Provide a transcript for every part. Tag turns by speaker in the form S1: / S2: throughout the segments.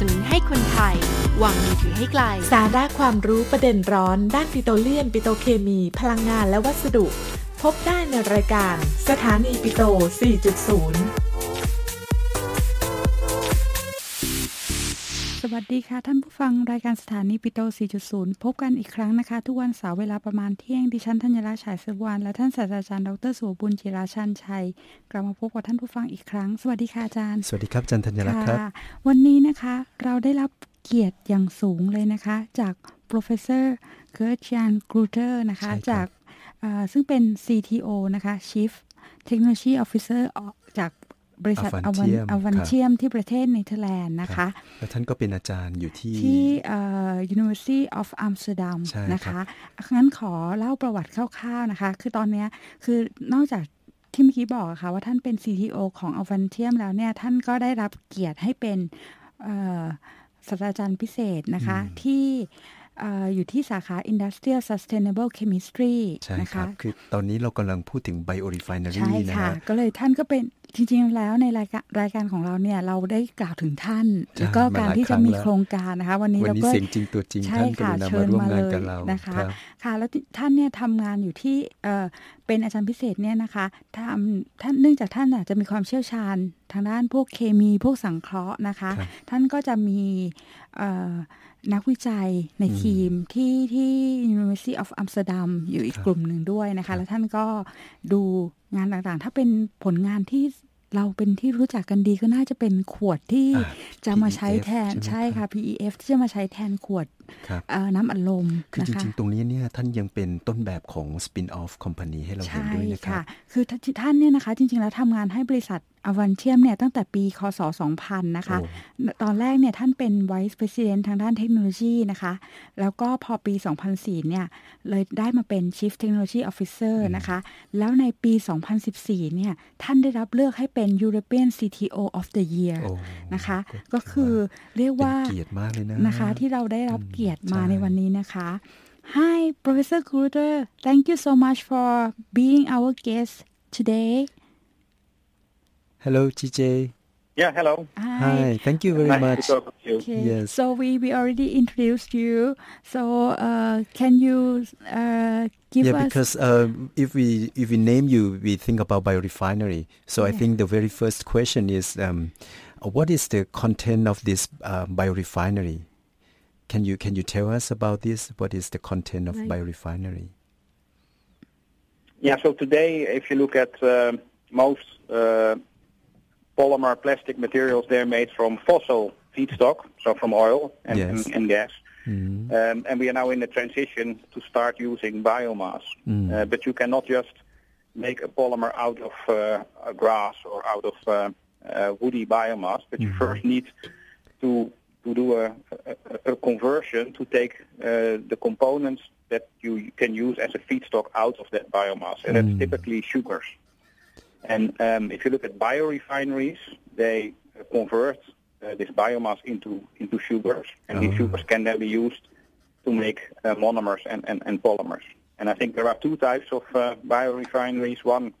S1: สนุนให้คนไทยวางมือถือให้ไกล
S2: สาระความรู้ประเด็นร้อน ด้านปิโตรเลียม ปิโตเคมี พลังงานและวัสดุ พบได้ในรายการสถานีปิโต 4.0
S3: วัสดีค่ะ ท่านผู้ฟังรายการสถานีปิโต 4.0 พบกันอีกครั้งนะคะ ทุกวันเสาร์เวลาประมาณเที่ยง ดิฉันธัญราฉายสวรรณและท่านศาสตราจารย์ดรสุวบุญจิราชันชัย กลับมาพบกับท่านผู้ฟังอีกครั้ง สวัสดีค่ะอาจารย์
S4: สวัสดีครับอาจันธัญรัตน์ครับ
S3: ค่ะวันนี้นะคะเราได้รับเกียรติอย่างสูงเลยนะคะ จาก professor g e r t j a n Gruter นะคะ
S4: ใช่ครับ
S3: จากเอ่อซึ่งเป็น CTO นะคะ Chief Technology Officer ออกจาก บริษัท
S4: Avantium
S3: อวัน
S4: ครับ
S3: เทียมที่ประเทศเนเธอร์แลนด์นะคะ
S4: แล้วท่านก็เป็นอาจารย์อยู่ที่
S3: ที่เอ่อ University of Amsterdam
S4: ใช่
S3: นะ
S4: ครั
S3: คะ
S4: บ
S3: งั้นขอเล่าประวัติคร่าวๆนะคะ คือตอนเนี้ยคือนอกจากที่เมื่อกี้บอกอะค่ะว่าท่านเป็น CTO ของ a v a n t i u m แล้วเนี่ย ท่านก็ได้รับเกียรติให้เป็นเอ่อศาสตราจารย์พิเศษนะคะที่เอ่ออยู่ที่สาขา Industrial Sustainable Chemistry
S4: ใช่
S3: นะ
S4: ครั
S3: คะ
S4: บคือตอนนี้เรากำลังพูดถึง biorefinery
S3: ใช่
S4: นะ
S3: ค่ะ
S4: ฮะ
S3: ก็เลยท่านก็เป็น จริงๆแล้วในรายการรายการของเราเนี่ยเราได้กล่าวถึงท่าน
S4: ใช่
S3: แล้วก็
S4: มา
S3: การ
S4: หลาย
S3: ที่
S4: ครั้
S3: จะ
S4: ง
S3: มี
S4: แล้ว
S3: โครงการนะคะ วันนี้
S4: วัน
S3: เรา
S4: นี้
S3: ก็
S4: เสียงจริงตัวจริง
S3: ใช่
S4: ท่านก
S3: ค่ะ
S4: รุณา
S3: เชิ
S4: มา
S3: ญ
S4: ร่วม
S3: มางา
S4: น
S3: เลย
S4: กับเรา
S3: นะคะ
S4: ครับ
S3: ค่ะแล้วท่านเนี่ยทำงานอยู่ที่เอ่อเป็นอาจารย์พิเศษเนี่ยนะคะทำท่านเนื่องจากท่านอาจจะมีความเชี่ยวชาญทางด้านพวกเคมีพวกสังเคราะห์นะคะ
S4: ครับ
S3: ท่านก็จะมีเอ่อนักวิจัยในทีมที่ที่ University of Amsterdam อยู่อีก
S4: ครับ
S3: กลุ่มหนึ่งด้วยนะคะ แล้วท่านก็ดู งานต่างๆ ถ้าเป็นผลงานที่เราเป็นที่รู้จักกันดีก็น่าจะเป็นขวดที่
S4: อ่า
S3: จะมาใช้
S4: PEF
S3: แทน
S4: ใช่
S3: ใช่
S4: ไหมครั
S3: ค่ะ
S4: บ
S3: PEF ที่จะมาใช้แทนขวด
S4: ครับ
S3: เอ่อน้ำอัดลม
S4: คือ
S3: นะ
S4: จ
S3: คะ
S4: ริง ๆ ตรงนี้เนี่ยท่านยังเป็นต้นแบบของ spin-off company ให้เราเห็น
S3: ใช่
S4: ด้วยนะครั
S3: ค่ะ
S4: บ
S3: คือท่านท่านเนี่ยนะคะ จริง ๆ แล้วทำงานให้บริษัทอวันเทียมเนี่ยตั้งแต่ปีคศ 2000 นะคะ
S4: โอ้
S3: ตอนแรกเนี่ยท่านเป็น Vice President ทางด้านเทคโนโลยีนะคะ แล้วก็พอปี 2004 เนี่ยเลยได้มาเป็น Chief Technology Officer นะคะ แล้วในปี 2014 เนี่ยท่านได้รับเลือกให้เป็น European CTO of the Year
S4: โอ้
S3: นะคะ
S4: ก็
S3: ก็คือเรียก
S4: เป็น
S3: ว่า
S4: เกียรติมากเลยนะ
S3: นะคะ ที่เราได้รับเกียรติมา
S4: ใช่
S3: ในวันนี้นะคะ Hi Professor Gruder thank you so much for being our guest today
S4: Hello GJ
S5: Yeah, hello.
S4: Hi thank you very
S5: nice
S4: much
S5: to talk to you.
S3: Okay.
S4: Yes.
S3: So we, we already introduced you. So uh, can you uh, give
S4: yeah,
S3: us
S4: because um, if we if we name you, we think about biorefinery. So I think the very first question is, um, what is the content of this uh, biorefinery? Can you can you tell us about this? What is the content of
S3: Right.
S4: biorefinery?
S5: Yeah, so today, if you look at uh, most uh, polymer plastic materials, they're made from fossil feedstock, so from oil and,
S4: Yes.
S5: and, and gas.
S4: Mhm.
S5: Um, and we are now in the transition to start using biomass.
S4: Mm.
S5: Uh, but you cannot just make a polymer out of uh, grass or out of uh, uh, woody biomass, but you first need to to do a, a, a conversion to take uh, the components that you can use as a feedstock out of that biomass, and that's typically sugars. And um, if you look at biorefineries, they convert uh, this biomass into into sugars, and these
S4: Oh.
S5: sugars can then be used to make uh, monomers and, and, and polymers. And I think there are two types of uh, biorefineries. One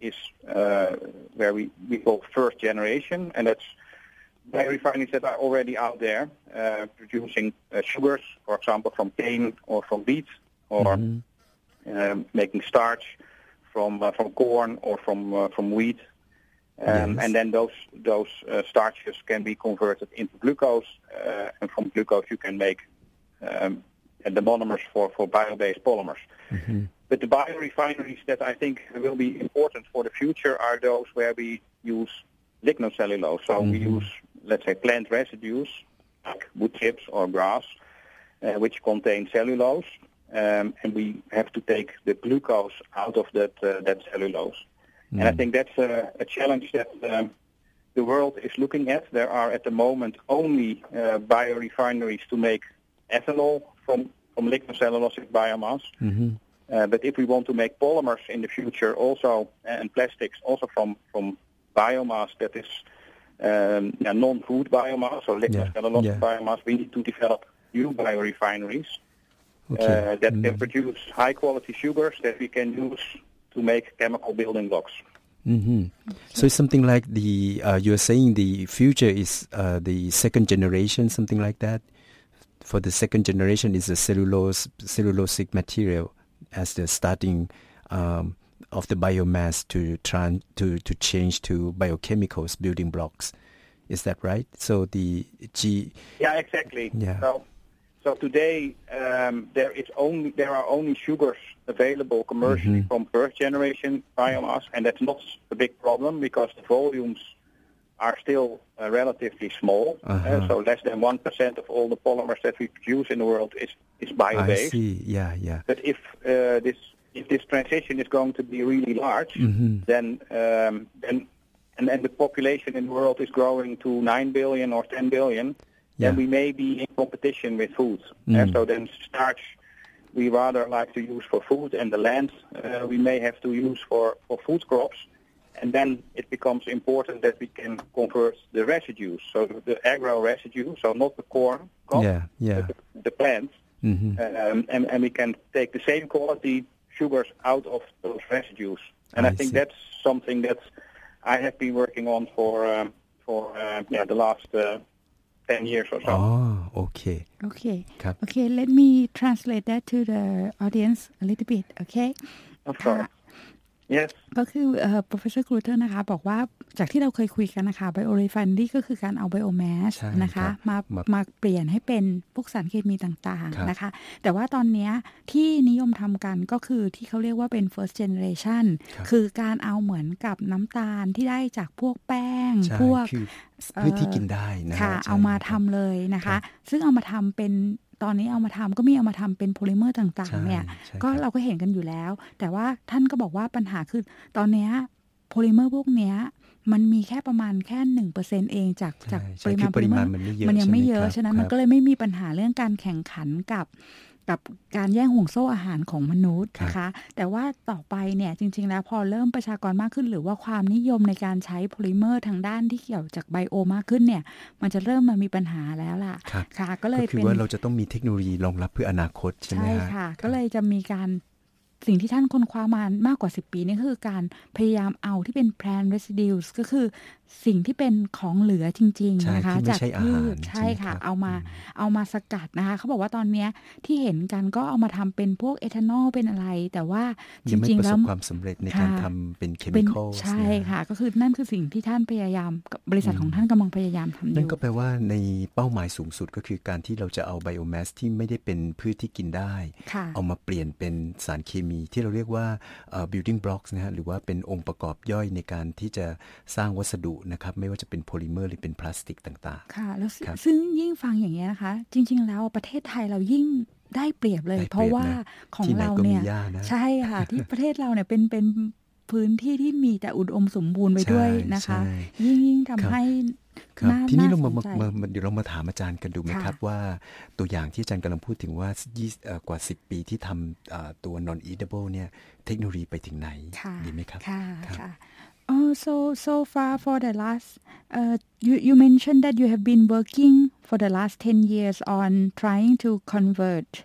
S5: is uh, where we, we call first generation, and that's biorefineries that are already out there uh, producing uh, sugars, for example, from cane or from beet, or um, making starch from uh, from corn or from uh, from wheat. Um,
S4: Yes.
S5: And then those those uh, starches can be converted into glucose, uh, and from glucose you can make um, the monomers for, for bio-based polymers. But the biorefineries that I think will be important for the future are those where we use lignocellulose. So we use, let's say, plant residues like wood chips or grass, uh, which contain cellulose, um, and we have to take the glucose out of that uh, that cellulose. And I think that's a, a challenge that um, the world is looking at. There are at the moment only uh, biorefineries to make ethanol from from lignocellulosic biomass. Uh, but if we want to make polymers in the future also and plastics also from, from biomass that is um, non-food biomass or lignocellulosic
S4: yeah.
S5: biomass, we need to develop new biorefineries
S4: Okay.
S5: uh, that can produce high-quality sugars that we can use to make chemical building blocks.
S4: hmm So it's something like the uh, you're saying the future is uh, the second generation, something like that. For the second generation is the cellulose cellulosic material as the starting um, of the biomass to tran to to change to biochemicals building blocks. Is that right? So the G.
S5: Yeah, exactly.
S4: Yeah.
S5: So, so today um, there is only there are only sugars available commercially
S4: Mm-hmm.
S5: from first generation biomass, and that's not a big problem because the volumes are still uh, relatively small. Uh,
S4: Uh-huh.
S5: so less than one percent of all the polymers that we produce in the world is is bio-based.
S4: I see. Yeah, yeah.
S5: But if uh, this if this transition is going to be really large,
S4: Mhm.
S5: then um, then and then the population in the world is growing to nine billion or ten billion,
S4: Yeah.
S5: then we may be in competition with food.
S4: Mm.
S5: Uh, so then starch we rather like to use for food, and the land uh, we may have to use for for food crops. And then it becomes important that we can convert the residues, so the agro residue, so not the corn, crop,
S4: Yeah, yeah.
S5: the, the plants,
S4: hmm
S5: um, and, and we can take the same quality sugars out of those residues. And I,
S4: I
S5: think
S4: see.
S5: that's something that I have been working on for um, for uh, yeah the last uh, ten years or so.
S4: Oh, okay.
S3: Okay.
S4: ครับ
S3: Okay, let me translate that to the audience a little bit, okay?
S5: Of course. Yes.
S3: ก็คือเอ่อ professor Grutter นะคะ บอกว่าจากที่เราเคยคุยกันนะคะ biorefinery ก็คือการเอา biomass
S4: ใช่
S3: นะคะ
S4: ครับ
S3: มา
S4: มา
S3: มาเปลี่ยนให้เป็นพวกสารเคมีต่าง
S4: ครับ
S3: ๆนะคะ แต่ว่าตอนเนี้ยที่นิยมทำกันก็คือที่เขาเรียกว่าเป็น first generation
S4: ครับ
S3: คือการเอาเหมือนกับน้ำตาลที่ได้จากพวกแป้ง
S4: ใช่
S3: พวก
S4: คือพืชที่กินได้นะฮะ
S3: ค่ะ
S4: ใช่
S3: เอามาทำเลยนะ
S4: ครั
S3: คะ
S4: บ
S3: ซึ่งเอามาทำเป็น ตอนนี้เอามาทำก็มีเอามาทำเป็นโพลิเมอร์ต่าง
S4: ใช่
S3: ๆเนี่ย
S4: ใช่
S3: ก็
S4: ครับ
S3: เราก็เห็นกันอยู่แล้ว แต่ว่าท่านก็บอกว่าปัญหาคือตอนเนี้ยโพลิเมอร์พวกเนี้ยมันมีแค่ประมาณแค่หนึ่งเปอร์เซ็นเองจาก
S4: ใช่
S3: จาก
S4: ใช่
S3: ปริมาณ
S4: คือปริมาณ
S3: โพ
S4: มันไม่เยอะ
S3: มันยังไม่เยอะ
S4: ใช่
S3: ฉะ
S4: ไหม
S3: นั้น
S4: ครับ
S3: มันก็เลยไม่มีปัญหาเรื่องการแข่งขันกับ กับการแย่งห่วงโซ่อาหารของมนุษย์นะคะ แต่ว่าต่อไปเนี่ยจริง ๆ แล้วพอเริ่มประชากรมากขึ้น หรือว่าความนิยมในการใช้โพลิเมอร์ทางด้านที่เกี่ยวจากไบโอมากขึ้นเนี่ย มันจะเริ่มมามีปัญหาแล้วล่ะ
S4: ครับ
S3: ค่ะ ก็เล
S4: ก็
S3: ย
S4: คือ
S3: เป็น
S4: ว่าเราจะต้องมีเทคโนโลยีรองรับเพื่ออนาคตใช่ไหม
S3: ใช่
S4: ฮะ
S3: ค่ะ ก็เลยจะมีการสิ่งที่ท่านค้นคว้ามามากกว่า 10 ปีนี่คือการพยายามเอาที่เป็น plant residues ก็คือสิ่งที่เป็นของเหลือจริง
S4: ใช่
S3: ๆนะคะ
S4: ที่ไม่
S3: จาก
S4: ใช่อา
S3: พื
S4: หาร
S3: ช
S4: ใช่
S3: ใช่
S4: ไหม
S3: ค่ะ
S4: ครับ
S3: เอามา
S4: อืม
S3: เอามาสกัดนะคะ เขาบอกว่าตอนเนี้ยที่เห็นกันก็เอามาทำเป็นพวกเอทานอลเป็นอะไร แต่ว่าจ
S4: ยังไม่
S3: ริง
S4: ป
S3: ๆ
S4: ระ
S3: แล้
S4: ส
S3: ว
S4: บความสำเร็จในการ
S3: ค่ะ
S4: ทำเป็นเค
S3: เป็
S4: มี
S3: น
S4: คอล
S3: ใช่ค่ะ ก็คือนั่นคือสิ่งที่ท่านพยายามบริษัทของท่านกำลังพยายามทำอ
S4: นั่น
S3: ยู่
S4: ก็แปลว่าในเป้าหมายสูงสุดก็คือการที่เราจะเอาไบโอแมสที่ไม่ได้เป็นพืชที่กินได้
S3: ค่ะ
S4: เอามาเปลี่ยนเป็นสารเคมีที่เราเรียกว่าเอ่อ building blocks นะฮะหรือว่าเป็นองค์ประกอบย่อยในการที่จะสร้างวัสดุนะครับไม่ว่าจะเป็นโพลิเมอร์หรือเป็นพลาสติกต่าง
S3: ค่ะ แล้วซึ่ง
S4: ครับ
S3: ซึ่งยิ่งฟังอย่างเงี้ยนะคะ จริง ๆ แล้วประเทศไทยเรายิ่งได้เปรียบเลย
S4: ได้เปรียบ
S3: เพราะว่า
S4: นะ
S3: ของ
S4: ที่ไหน
S3: เรา
S4: ก็มี
S3: เนี่ย
S4: หญ้านะ
S3: ใช่ค่ะ ที่ประเทศเราเนี่ยเป็นเป็นพื้นที่ที่มีแต่อุดมสมบูรณ์ไปด้วยนะคะ
S4: ใช่
S3: ยิ่งยิ่ง
S4: ครั
S3: ทำ
S4: บ
S3: ให้
S4: ๆครับ
S3: น่า
S4: ทีนี้
S3: น่
S4: เรามา
S3: สน
S4: มา
S3: ใจ
S4: มามาเดี๋ยวเรามาถามอาจารย์กันดูไหม
S3: ค่ะ
S4: ครับว่าตัวอย่างที่อาจารย์กำลังพูดถึงว่ายี่เอ่อกว่า 10 ปีที่ทำเอ่อตัว non eatable เนี่ยเทคโนโลยีไปถึงไหน
S3: ค่ะ
S4: ดีไหมครับ
S3: ค่ะ Oh, so so far for the last, uh, you you mentioned that you have been working for the last ten years on trying to convert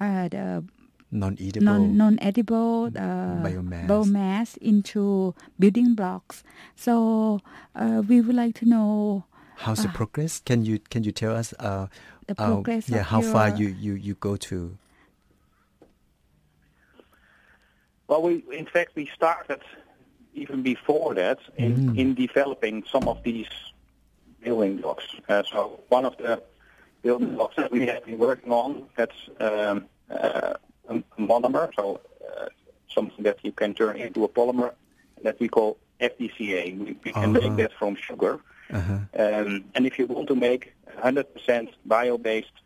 S3: uh, the
S4: non-edible
S3: non, non-edible uh,
S4: biomass.
S3: biomass. into building blocks. So uh, we would like to know
S4: how's the uh, progress. Can you can you tell us uh,
S3: the
S4: uh,
S3: progress?
S4: yeah, how
S3: your, far
S4: you, you you go to?
S5: Well, we in fact we started even before that in,
S4: Mm.
S5: in developing some of these building blocks. Uh, so one of the building blocks that we have been working on that's um, uh, a monomer, so uh, something that you can turn into a polymer that we call FDCA. We, we can
S4: Uh-huh.
S5: make that from sugar.
S4: uh-huh.
S5: Um, and if you want to make 100% bio-based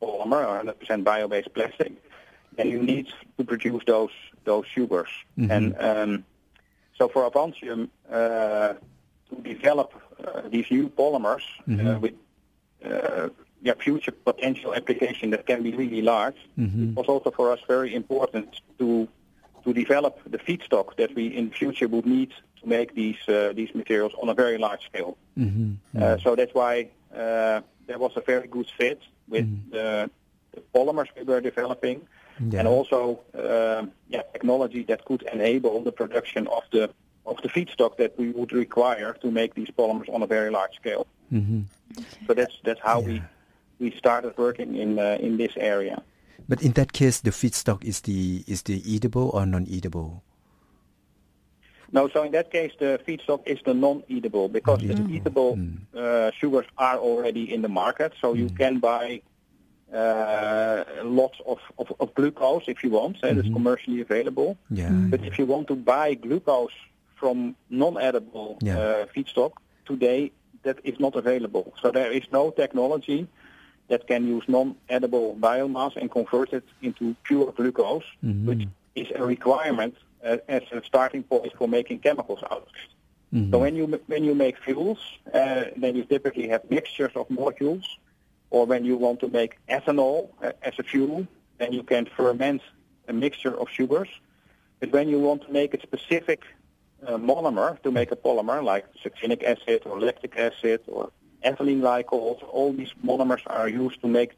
S5: polymer or 100% bio-based plastic, then you need to produce those those sugars.
S4: Mhm.
S5: And um, so for Avantium uh, to develop uh, these new polymers uh,
S4: Mhm.
S5: with uh, yeah, future potential application that can be really large,
S4: Mhm.
S5: it was also for us very important to to develop the feedstock that we in the future would need to make these uh, these materials on a very large scale.
S4: Mhm.
S5: Uh, so that's why uh, there was a very good fit with the, the polymers we were developing,
S4: Yeah.
S5: and also um yeah, technology that could enable the production of the of the feedstock that we would require to make these polymers on a very large scale.
S4: Mm-hmm.
S5: So that's that's how we
S4: Yeah.
S5: we started working in uh, in this area.
S4: But in that case, the feedstock is the is the eatable or non-eatable?
S5: No, so in that case, the feedstock is the non-eatable because the eatable uh, sugars are already in the market. So you can buy uh, lots of, of, of glucose if you want. Uh, It's commercially available.
S4: Yeah.
S5: But if you want to buy glucose from non-edible
S4: Yeah.
S5: uh, feedstock today, that is not available. So there is no technology that can use non-edible biomass and convert it into pure glucose, which is a requirement uh, as a starting point for making chemicals out of it. So when you when you make fuels, uh, then you typically have mixtures of molecules, or when you want to make ethanol uh, as a fuel, then you can ferment a mixture of sugars. But when you want to make a specific uh, monomer to make a polymer, like succinic acid or lactic acid or ethylene glycols, all these monomers are used to make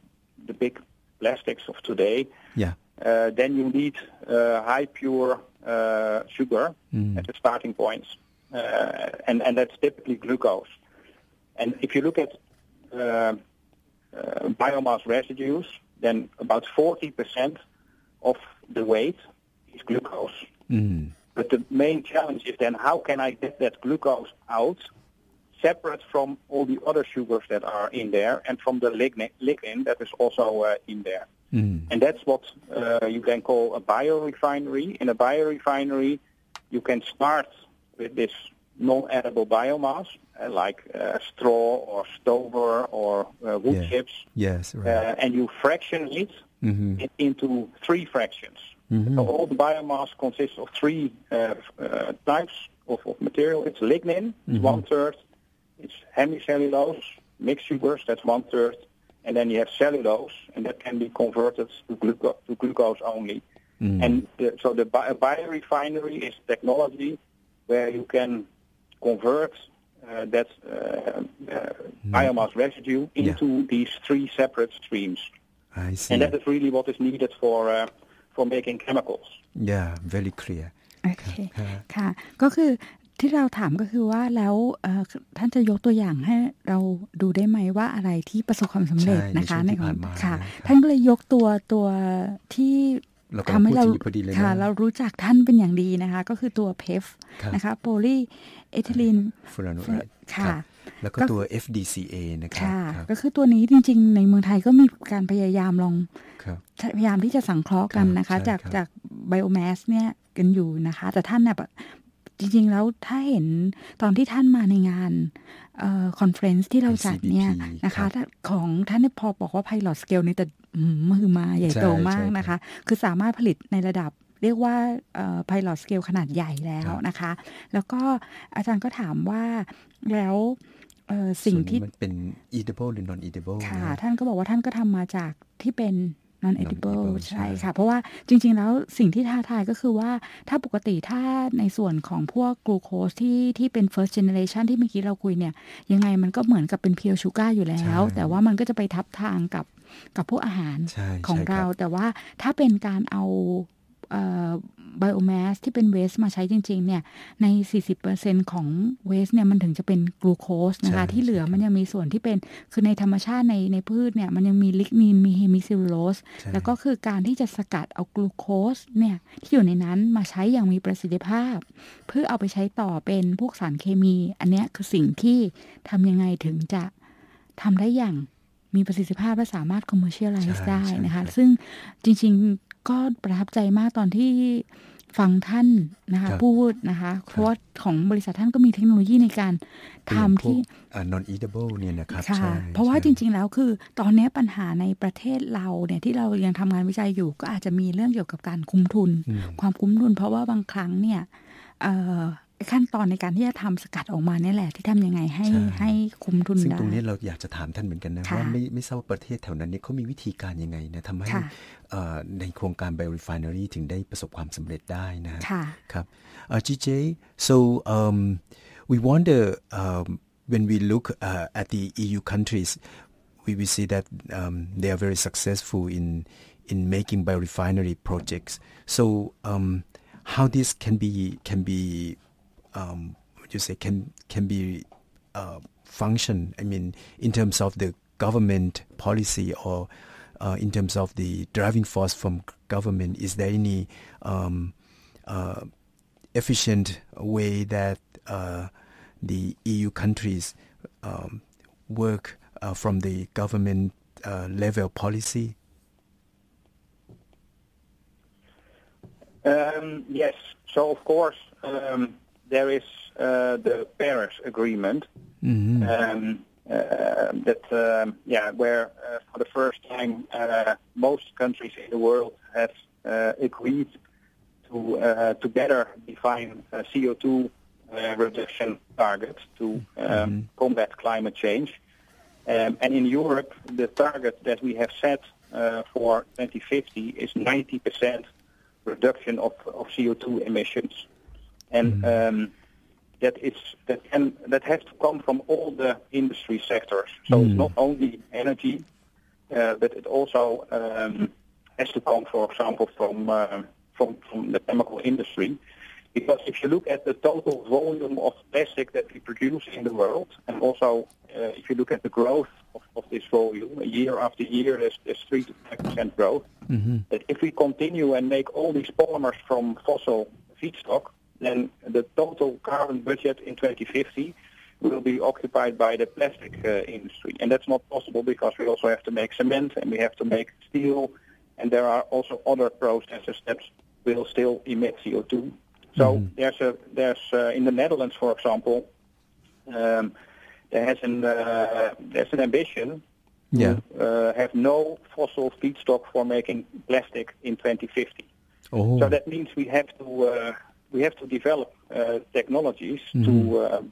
S5: the big plastics of today.
S4: Yeah.
S5: Uh, then you need uh, high pure uh, sugar
S4: Mm.
S5: as a starting point, uh, and and that's typically glucose. And if you look at uh, biomass residues, then about 40% of the weight is glucose.
S4: Mm.
S5: But the main challenge is then how can I get that glucose out separate from all the other sugars that are in there and from the lignin, lignin that is also uh, in there.
S4: Mm.
S5: And that's what uh, you can call a biorefinery. In a biorefinery, you can start with this non-edible biomass, uh, like uh, straw or stover or uh, wood
S4: Yeah.
S5: chips,
S4: Yes. Right.
S5: uh, and you fraction it
S4: mm-hmm.
S5: into three fractions.
S4: Mhm.
S5: So all the biomass consists of three uh, uh, types of, of material. It's lignin, it's one third. It's hemicellulose, mixed sugars, that's one third. And then you have cellulose, and that can be converted to, gluco- to glucose only. And the, so the bi- biorefinery is technology where you can convert uh, that uh, uh, biomass residue
S4: Yeah.
S5: into these three separate streams.
S4: I see.
S5: And that is really what is needed for uh, for making chemicals.
S4: yeah. Very clear.
S3: โอเคค่ะ ก็คือที่เราถามก็คือว่าแล้วเอ่อท่านจะยกตัวอย่างให้เราดูได้ไหมว่าอะไรที่ประสบความสำเร็จ
S4: ใช่
S3: นะคะ
S4: ในช่วงที่
S3: ของ
S4: ผ่านมา
S3: ค่ะ
S4: นะครับ
S3: ท่านก็เลยยกตัวตัวที่
S4: เรากำลัง
S3: ทำให้เรา
S4: พูดถึงอยู่พอดีเลยนะ
S3: ค่ะ เรารู้จักท่านเป็นอย่างดีนะคะ ก็คือตัวเพฟ
S4: ครับ
S3: นะคะโพลีเอทิลีน
S4: Furanoate
S3: ค่ะ
S4: รับแล้วก็
S3: ก็
S4: ตัว FDCA นะครับ
S3: ค่ะ
S4: ครับ
S3: ก็คือตัวนี้จริง ๆ ในเมืองไทยก็มีการพยายามลอง
S4: ครับ
S3: พยายามที่จะสังเคราะห์กัน
S4: ครับ
S3: นะคะ
S4: ใช่
S3: จาก
S4: ครับ
S3: จากไบโอแมสเนี่ยกันอยู่นะคะ แต่ท่านเนี่ยแบบจริง ๆ แล้วถ้าเห็นตอนที่ท่านมาในงานเอ่อคอนเฟรนซ์ที่เราจัดเนี่ย
S4: ICBP
S3: นะคะ
S4: ครับ
S3: ถ้าของท่านเนี่ยพอบอกว่าไพลอตสเกลนี่แต่อื มมือมาใหญ่โต
S4: ใช่
S3: มาก
S4: ใช่
S3: นะคะ คือสามารถผลิตในระดับเรียกว่าไพลอตสเกลขนาดใหญ่แล้ว
S4: ครับ
S3: นะคะ แล้วก็อาจารย์ก็ถามว่าแล้วเอ่อสิ่ง
S4: ส่วนนี้
S3: ที่
S4: มันเป็น eatable หรือ non eatable
S3: ค่ะ
S4: นะ
S3: ท่านก็บอกว่าท่านก็ทำมาจากที่เป็น non edible
S4: non-edible
S3: ใช่
S4: ใช่
S3: ค่ะ เพราะว่าจริง ๆ แล้วสิ่งที่ท้าทายก็คือว่าถ้าปกติถ้าในส่วนของพวกกลูโคสที่ที่เป็น first generation ที่เมื่อกี้เราคุยเนี่ย ยังไงมันก็เหมือนกับเป็น pure sugar อยู่แล้ว
S4: ใช่
S3: แต่ว่ามันก็จะไปทับทางกับกับพวกอาหาร
S4: ใช่
S3: ของ
S4: ใช่ค
S3: เรา
S4: บ
S3: แต่ว่าถ้าเป็นการเอา ไบโอแมสที่เป็นเวสมาใช้จริงๆเนี่ยใน 40%ของเวสเนี่ยมันถึงจะเป็นกลูโคสนะคะ
S4: ใช่
S3: ที่เหลือ
S4: ใช่ครับ
S3: มันยังมีส่วนที่เป็นคือในธรรมชาติในในพืชเนี่ยมันยังมีลิกนีนมีเฮมิซิลโลส
S4: ใช่
S3: แล้วก็คือการที่จะสกัดเอากลูโคสเนี่ยที่อยู่ในนั้นมาใช้อย่างมีประสิทธิภาพ เพื่อเอาไปใช้ต่อเป็นพวกสารเคมี อันเนี้ยคือสิ่งที่ทำยังไงถึงจะทำได้อย่างมีประสิทธิภาพและสามารถ commercialize
S4: ใช่
S3: ได้
S4: ใช่
S3: นะคะ
S4: ครับ
S3: ซึ่งจริงๆ ก็ประทับใจมากตอนที่ฟังท่านนะคะ
S4: ครับ
S3: พูดนะคะเพราะว่าของบริษัทท่านก็มีเทคโนโลยีในการทำที่
S4: อ่า non eatable เนี่ยนะครับ
S3: ค่ะ
S4: ใช่
S3: เพราะว่าจ
S4: ใช่
S3: ริง ๆ แล้วคือ ตอนนี้ปัญหาในประเทศเราเนี่ยที่เรายังทำงานวิจัยอยู่ ก็อาจจะมีเรื่องเกี่ยวกับการคุ้มทุน
S4: อืม
S3: ความคุ้มทุน เพราะว่าบางครั้งเนี่ยเอ่อ ขั้นตอนในการที่จะทำสกัดออกมาเนี่ยแหละ ที่ทำยังไงให้
S4: ใช่
S3: ให้คุ้มทุน
S4: ซึ่ง
S3: ได้
S4: ตรงนี้เราอยากจะถามท่านเหมือนกันนะ
S3: ค่ะ
S4: ว่าไม่ไม่ทราบว่าประเทศแถวนั้นเนี่ยเขามีวิธีการยังไงนะทำให้
S3: ค่ะ
S4: เอ่อในโครงการ biorefinery ถึงได้ประสบความสำเร็จได้นะ
S3: ค่ะ
S4: ครับเอ่อ GJ so um, we wonder um, when we look uh, at the EU countries we we see that um, they are very successful in in making biorefinery projects so um, how this can be can be um, you say can can be uh, function. I mean, in terms of the government policy or uh, in terms of the driving force from government, is there any um, uh, efficient way that uh, the EU countries um, work uh, from the government uh, level policy?
S5: Um, yes. So of course um, there is uh, the Paris Agreement
S4: Mm-hmm.
S5: um, uh, that um, yeah where uh, for the first time uh, most countries in the world have uh, agreed to uh, together define uh, CO2 uh, reduction targets to um,
S4: Mhm.
S5: combat climate change. Um, and in Europe, the target that we have set uh, for 2050 is 90% reduction of, of CO2 emissions. And um, that is that can that has to come from all the industry sectors. So it's
S4: Mm.
S5: not only energy, uh, but it also um, has to come, for example, from uh, from from the chemical industry. Because if you look at the total volume of plastic that we produce in the world, and also uh, if you look at the growth of, of this volume, year after year, there's, there's three to five percent growth.
S4: Mm-hmm.
S5: That if we continue and make all these polymers from fossil feedstock, then the total carbon budget in 2050 will be occupied by the plastic uh, industry. And that's not possible because we also have to make cement and we have to make steel and there are also other processes that will still emit CO2. So
S4: Mhm.
S5: there's a there's uh, in the Netherlands, for example, um, there has an uh, there's an ambition
S4: Yeah.
S5: to uh, have no fossil feedstock for making plastic in 2050.
S4: Oh.
S5: So that means we have to uh, we have to develop uh, technologies
S4: Mhm.
S5: to, uh,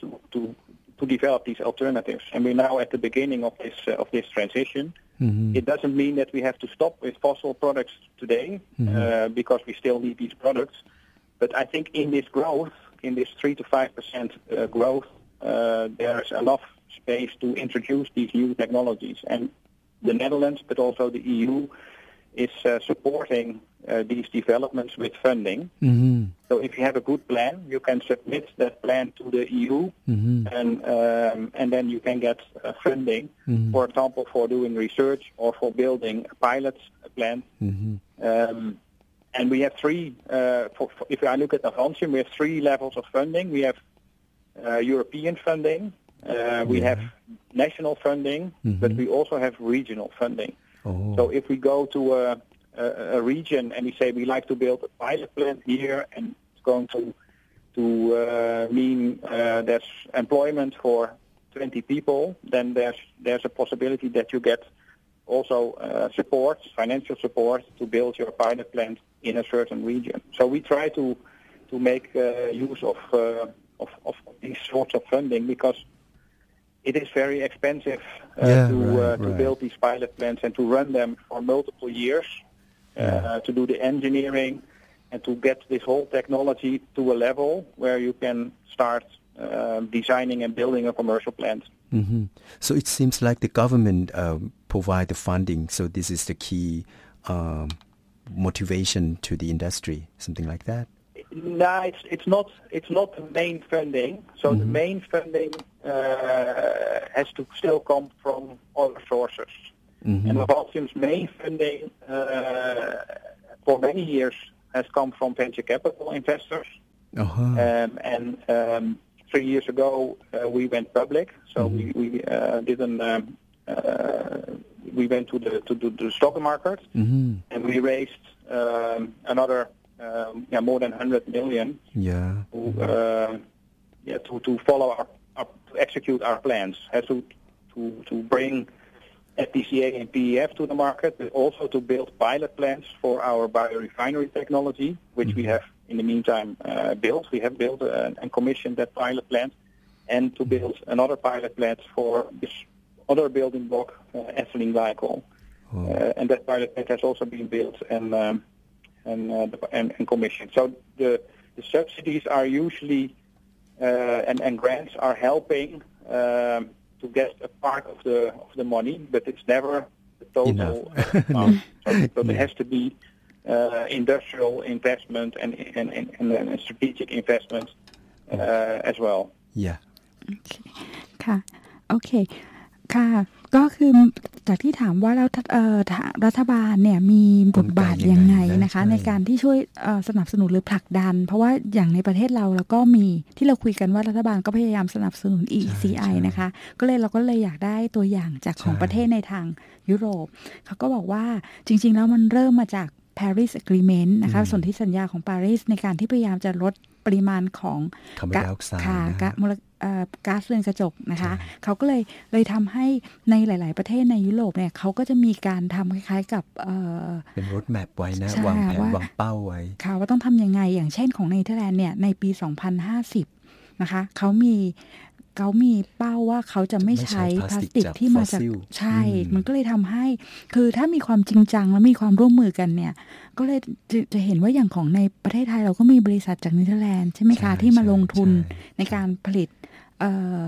S5: to to to develop these alternatives. And we're now at the beginning of this uh, of this transition.
S4: Mhm.
S5: It doesn't mean that we have to stop with fossil products today
S4: Mhm.
S5: uh, because we still need these products. But I think in this growth, in this three to five percent uh, growth, uh, there is enough space to introduce these new technologies. And the Netherlands, but also the EU, is uh, supporting uh, these developments with funding.
S4: Mm-hmm.
S5: So if you have a good plan, you can submit that plan to the EU,
S4: Mm-hmm.
S5: and um, and then you can get uh, funding,
S4: Mhm.
S5: for example, for doing research or for building a pilot plant.
S4: Mm-hmm.
S5: Um, and we have three. Uh, for, for, if I look at the Avantium, we have three levels of funding. We have uh, European funding, uh, we have national funding, but
S4: Mhm.
S5: we also have regional funding.
S4: Oh.
S5: So if we go to a, a, a region and we say we like to build a pilot plant here, and it's going to to uh, mean uh, there's employment for 20 people, then there's there's a possibility that you get also uh, support, financial support, to build your pilot plant in a certain region. So we try to to make uh, use of, uh, of of these sorts of funding because it is very expensive uh,
S4: Yeah,
S5: to
S4: right,
S5: uh, to
S4: right.
S5: build these pilot plants and to run them for multiple years, uh,
S4: Yeah.
S5: to do the engineering and to get this whole technology to a level where you can start uh, designing and building a commercial plant.
S4: hmm So it seems like the government um, provide the funding. So this is the key um, motivation to the industry, something like that.
S5: No, it's it's not it's not the main funding. So the
S4: Mhm.
S5: main funding uh, has to still come from other sources.
S4: Mhm.
S5: And Avantium's main funding uh, for many years has come from venture capital investors.
S4: Uh-huh.
S5: Um, and um, three years ago, uh, we went public. So
S4: Mhm.
S5: we we uh, didn't. Um, uh, we went to the to the, the stock market
S4: hmm
S5: and we raised um, another um, yeah more than 100 million
S4: Yeah.
S5: to uh, yeah to to follow our, our to execute our plans. Uh, to to to bring FDCA and PEF to the market, but also to build pilot plants for our biorefinery technology, which we
S4: Mhm.
S5: have in the meantime uh, built. We have built uh, and commissioned that pilot plant, and to build another pilot plant for this other building block, uh, ethylene glycol.
S4: Oh.
S5: Uh, and that pilot plant has also been built and um, and, uh, the- and and commissioned. So the the subsidies are usually uh, and and grants are helping um, to get a part of the of the money, but it's never the total
S4: Enough.
S5: uh, amount. so, so there
S4: Yeah.
S5: has to be uh, industrial investment and and, and, and, and strategic investment uh, as well.
S4: Yeah.
S3: ค่ะ โอเค ค่ะ ก็คือจากที่ถามว่าแล้วเอ่อรัฐบาลเนี่ยมีบทบาทยังไงนะคะ ในการที่ช่วยสนับสนุนหรือผลักดัน เพราะว่าอย่างในประเทศเราแล้วก็มีที่เราคุยกันว่ารัฐบาลก็พยายามสนับสนุน ECI นะคะ ก็เลยเราก็เลยอยากได้ตัวอย่างจากของประเทศในทางยุโรป เขาก็บอกว่าจริง ๆ แล้วมันเริ่มมาจาก Paris Agreement นะคะสนธิสัญญาของปารีสในการที่พยายามจะลด ปริมาณของ
S4: ก๊าซ
S3: ค่ะก๊าซมลก๊าซเรือนกระจกนะคะ เขาก็เลยเลยทำให้ในหลาย ๆ ประเทศในยุโรปเนี่ยเขาก็จะมีการทำคล้าย ๆ กับ
S4: เป็นรถแมพไว้นะวางแผนวางเป้าไว้
S3: ค่ะว่าต้องทำยังไงอย่างเช่นของเนเธอร์แลนด์เนี่ยในปี 2050 นะคะเขามี เขามีเป้าว่าเขาจะไม่ใช้พลาสติกที่มาจากใช่ มันก็เลยทำให้ คือถ้ามีความจริงจังและมีความร่วมมือกันเนี่ย ก็เลยจะจะเห็นว่าอย่างของในประเทศไทยเราก็มีบริษัทจากเนเธอร์แลนด์ใช่ไหมคะ ที่มาลงทุนในการผลิต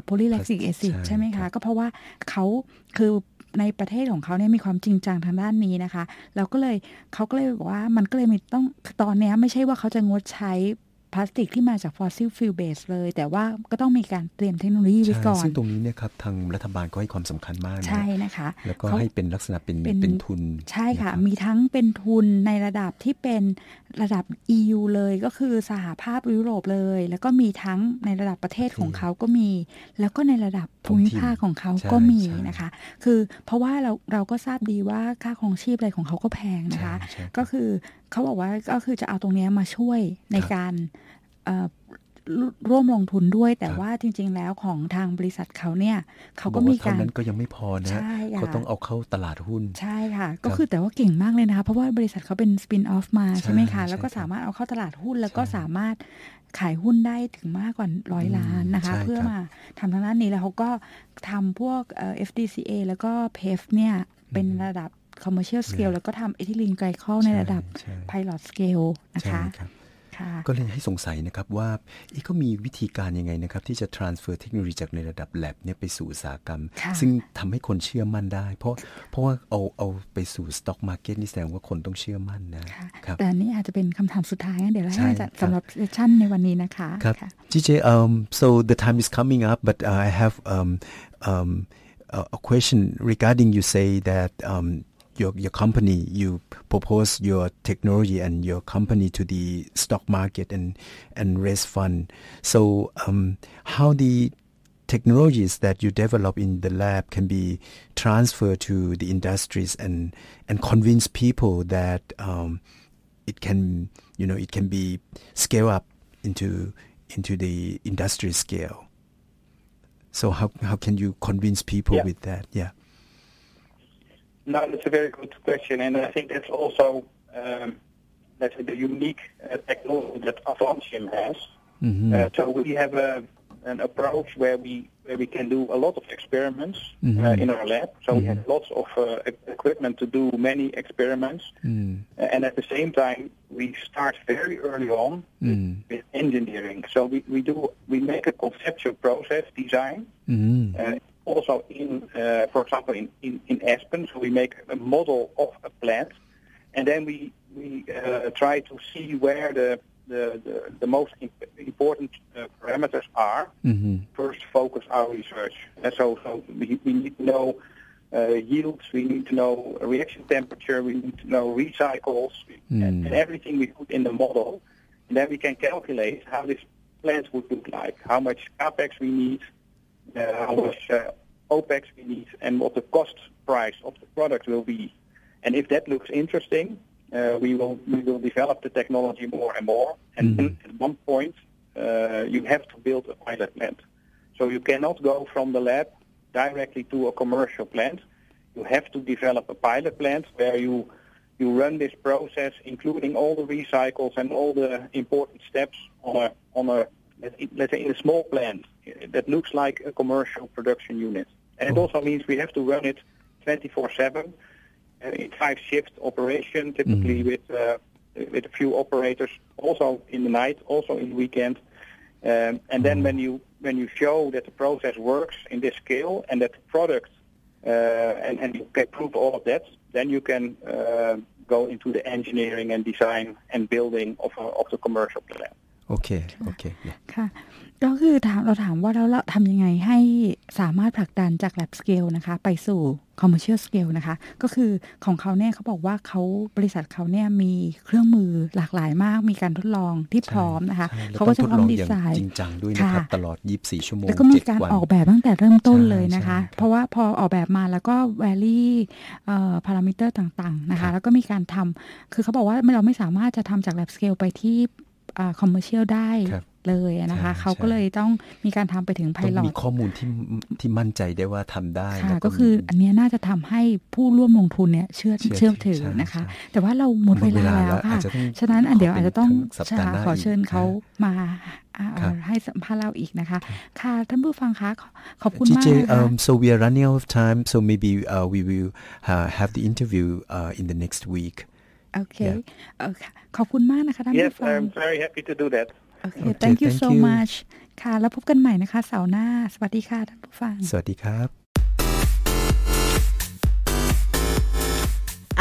S3: โพลีแลคซิกแอซิดใช่ไหมคะ ก็เพราะว่าเขาคือในประเทศของเขาเนี่ยมีความจริงจังทางด้านนี้นะคะ แล้วก็เลยเขาก็เลยบอกว่ามันก็เลยมีต้องตอนนี้ไม่ใช่ว่าเขาจะงดใช้ พลาสติกที่มาจากฟอสซิลฟิลเบสเลย แต่ว่าก็ต้องมีการเตรียมเทคโนโลยีไว้ก่อน
S4: ซึ่งตรงนี้เนี่ยครับทางรัฐบาลก็ให้ความสำคัญมาก
S3: ใช่นะคะ
S4: แล้วก็ให้เป็นลักษณะเป็นเป็นทุน
S3: ใช่ค่ะ มีทั้งเป็นทุนในระดับที่เป็นระดับ EU เลยก็คือสหภาพยุโรปเลย แล้วก็มีทั้งในระดับประเทศของเขาก็มี แล้วก็ในระดับภูมิภาคของเขาก็มีนะคะ คือเพราะว่าเราเราก็ทราบดีว่าค่าของชีพอะไรของเขาก็แพงนะคะ ก็คือ เขาบอกว่าก็คือจะเอาตรงนี้มาช่วยในการร่วมลงทุนด้วย แต่ว่าจริง ๆ แล้วของทางบริษัทเขาเนี่ยเขาก็มีการ
S4: นั้นก็ยังไม่พอนะเขาต้องเอาเข้าตลาดหุ้น
S3: ใช่ค่ะ ก็คือแต่ว่าเก่งมากเลยนะคะ เพราะว่าบริษัทเขาเป็นสปินออฟมาใช่ไหมคะ แล้วก็สามารถเอาเข้าตลาดหุ้นแล้วก็สามารถขายหุ้นได้ถึงมากกว่าร้อยล้านนะคะ เพื่อมาทำทางด้านนี้แล้วเขาก็ทำพวก FDCA แล้วก็ PEF เนี่ยเป็นระดับ commercial scale แล้วก็ทำเอทิลีนไกลคอลในระดับ pilot scale นะคะ
S4: ก็เลยให้สงสัยนะครับว่าเขามีวิธีการยังไงนะครับ ที่จะ transfer เทคโนโลยีจากในระดับ lab เนี่ยไปสู่อุตสาหกรรม ซึ่งทำให้คนเชื่อมั่นได้ เพราะเพราะว่าเอาเอาไปสู่ stock market นี่แสดงว่าคนต้องเชื่อมั่นนะครับ
S3: แต่นี้อาจจะเป็นคำถามสุดท้ายเดี๋ยวเราให้จะสำหรับเซสชั่นในวันนี้นะคะ
S4: ครับ GJ um so the time is coming up but uh, I have um um a question regarding you say that um your your company you propose your technology and your company to the stock market and and raise fund. So um, how the technologies that you develop in the lab can be transferred to the industries and and convince people that um, it can you know it can be scale up into into the industry scale. So how how can you convince people yeah. with that? Yeah
S5: no, that's a very good question, and I think that's also um, that's the unique uh, technology that Avantium has. Mm-hmm. Uh, so we have a, an approach where we where we can do a lot of experiments mm-hmm. uh, in our lab. So mm-hmm. we have lots of uh, equipment to do many experiments, mm. and at the same time we start very early on mm. with engineering. So we, we do we make a conceptual process design. Uh, also in, uh, for example, in, in, in Aspen. So we make a model of a plant, and then we we uh, try to see where the the, the, the most important uh, parameters are. Mm-hmm. First, focus our research. And so, so we, we need to know uh, yields, we need to know reaction temperature, we need to know recycles, mm. and, and, everything we put in the model. And then we can calculate how this plant would look like, how much capex we need, uh, how much uh, OPEX we need and what the cost price of the product will be. And if that looks interesting, uh, we will we will develop the technology more and more. And mm-hmm. at one point, uh, you have to build a pilot plant. So you cannot go from the lab directly to a commercial plant. You have to develop a pilot plant where you you run this process, including all the recycles and all the important steps on a on a let's say in a small plant that looks like a commercial production unit. And it oh. also means we have to run it 24/7 uh, in five shift operation, typically mm. with uh, with a few operators, also in the night, also in the weekend. Um, and then mm. when you when you show that the process works in this scale and that the product uh, and, and you can prove all of that, then you can uh, go into the engineering and design and building of, a, of the commercial plant.
S4: Okay, okay. Yeah.
S3: ค่ะ ก็คือถามเราถามว่าแล้วเราทำยังไงให้สามารถผลักดันจาก lab scale นะคะ ไปสู่ commercial scale นะคะ ก็คือของเขาเนี่ยเขาบอกว่าเขาบริษัทเขาเนี่ยมีเครื่องมือหลากหลายมาก มีการทดลองที่พร้อมนะคะ
S4: ใช่แล้ว
S3: เขาก็จะพร้อม
S4: ต้องทดลอง
S3: ดี
S4: อย่าง
S3: ไซน์
S4: จริงจังด้วยนะครับ
S3: ค่ะ
S4: ตลอด 24 ชั่วโมง
S3: แล้วก็มีการ
S4: 7วัน
S3: ออกแบบตั้งแต่เริ่มต้น
S4: ใช่
S3: เลยนะคะ
S4: ใช่ครับ
S3: เพราะว่าพอออกแบบมาแล้วก็ vary เอ่อพารามิเตอร์ต่างๆนะ
S4: ครั
S3: คะ
S4: บ
S3: แล้วก็มีการทำคือเขาบอกว่าเราไม่สามารถจะทำจาก lab scale ไปที่ อ่า commercial ได้
S4: ครับ
S3: เลยนะคะ
S4: ใช่
S3: เขาก็
S4: ใช่
S3: เลยต้องมีการทำไปถึง
S4: ต้องมี
S3: pilot
S4: ข้อมูลที่ที่มั่นใจได้ว่าทำได้
S3: ค่ะ
S4: แล้ว
S3: ก็คือ
S4: มี
S3: อันเนี้ยน่าจะทำให้ผู้ร่วมลงทุนเนี่ยเชื่อ
S4: เชื่อ
S3: เชื่อถือ
S4: ใช่
S3: นะคะ
S4: ใช่
S3: แต่ว่าเราหมด
S4: หมด
S3: เวลา
S4: เวลา
S3: แล้ว
S4: แล้ว
S3: ค่ะ
S4: อาจจะต้อง
S3: ฉะนั้นอันเดี๋ยวอาจจะต้อง
S4: ขอเป็นทั้งสัปดาห์หน้า
S3: ขอเชิญ
S4: อีก
S3: เขามาอ่า
S4: ครับ
S3: ให้สัมภาษณ์เราอีกนะคะ ค่ะท่านผู้ฟังคะขอขอบคุณมาก
S4: TJ,
S3: นะคะ
S4: um, so we are running out of time, so maybe uh, we will uh, have the interview uh, in the next week.
S3: โอเค
S4: Yeah.
S3: เออค่ะขอบคุณมากนะคะท่าน
S5: Yes,
S3: ผู้ฟัง
S5: I'm very happy to do that.
S3: โอเค
S4: Okay,
S3: thank you
S4: thank
S3: so
S4: you.
S3: much ค่ะ แล้วพบกันใหม่นะคะเสาร์หน้า สวัสดีค่ะท่านผู้ฟัง
S4: สวัสดีครับ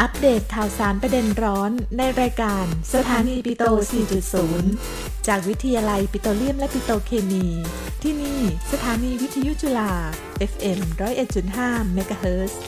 S2: อัปเดตข่าวสารประเด็นร้อนในรายการสถานีปิโต 4.0 จากวิทยาลัยปิโตรเลียมและปิโตรเคมี ที่นี่สถานีวิทยุจุฬา FM 101.5 เมกะเฮิรตซ์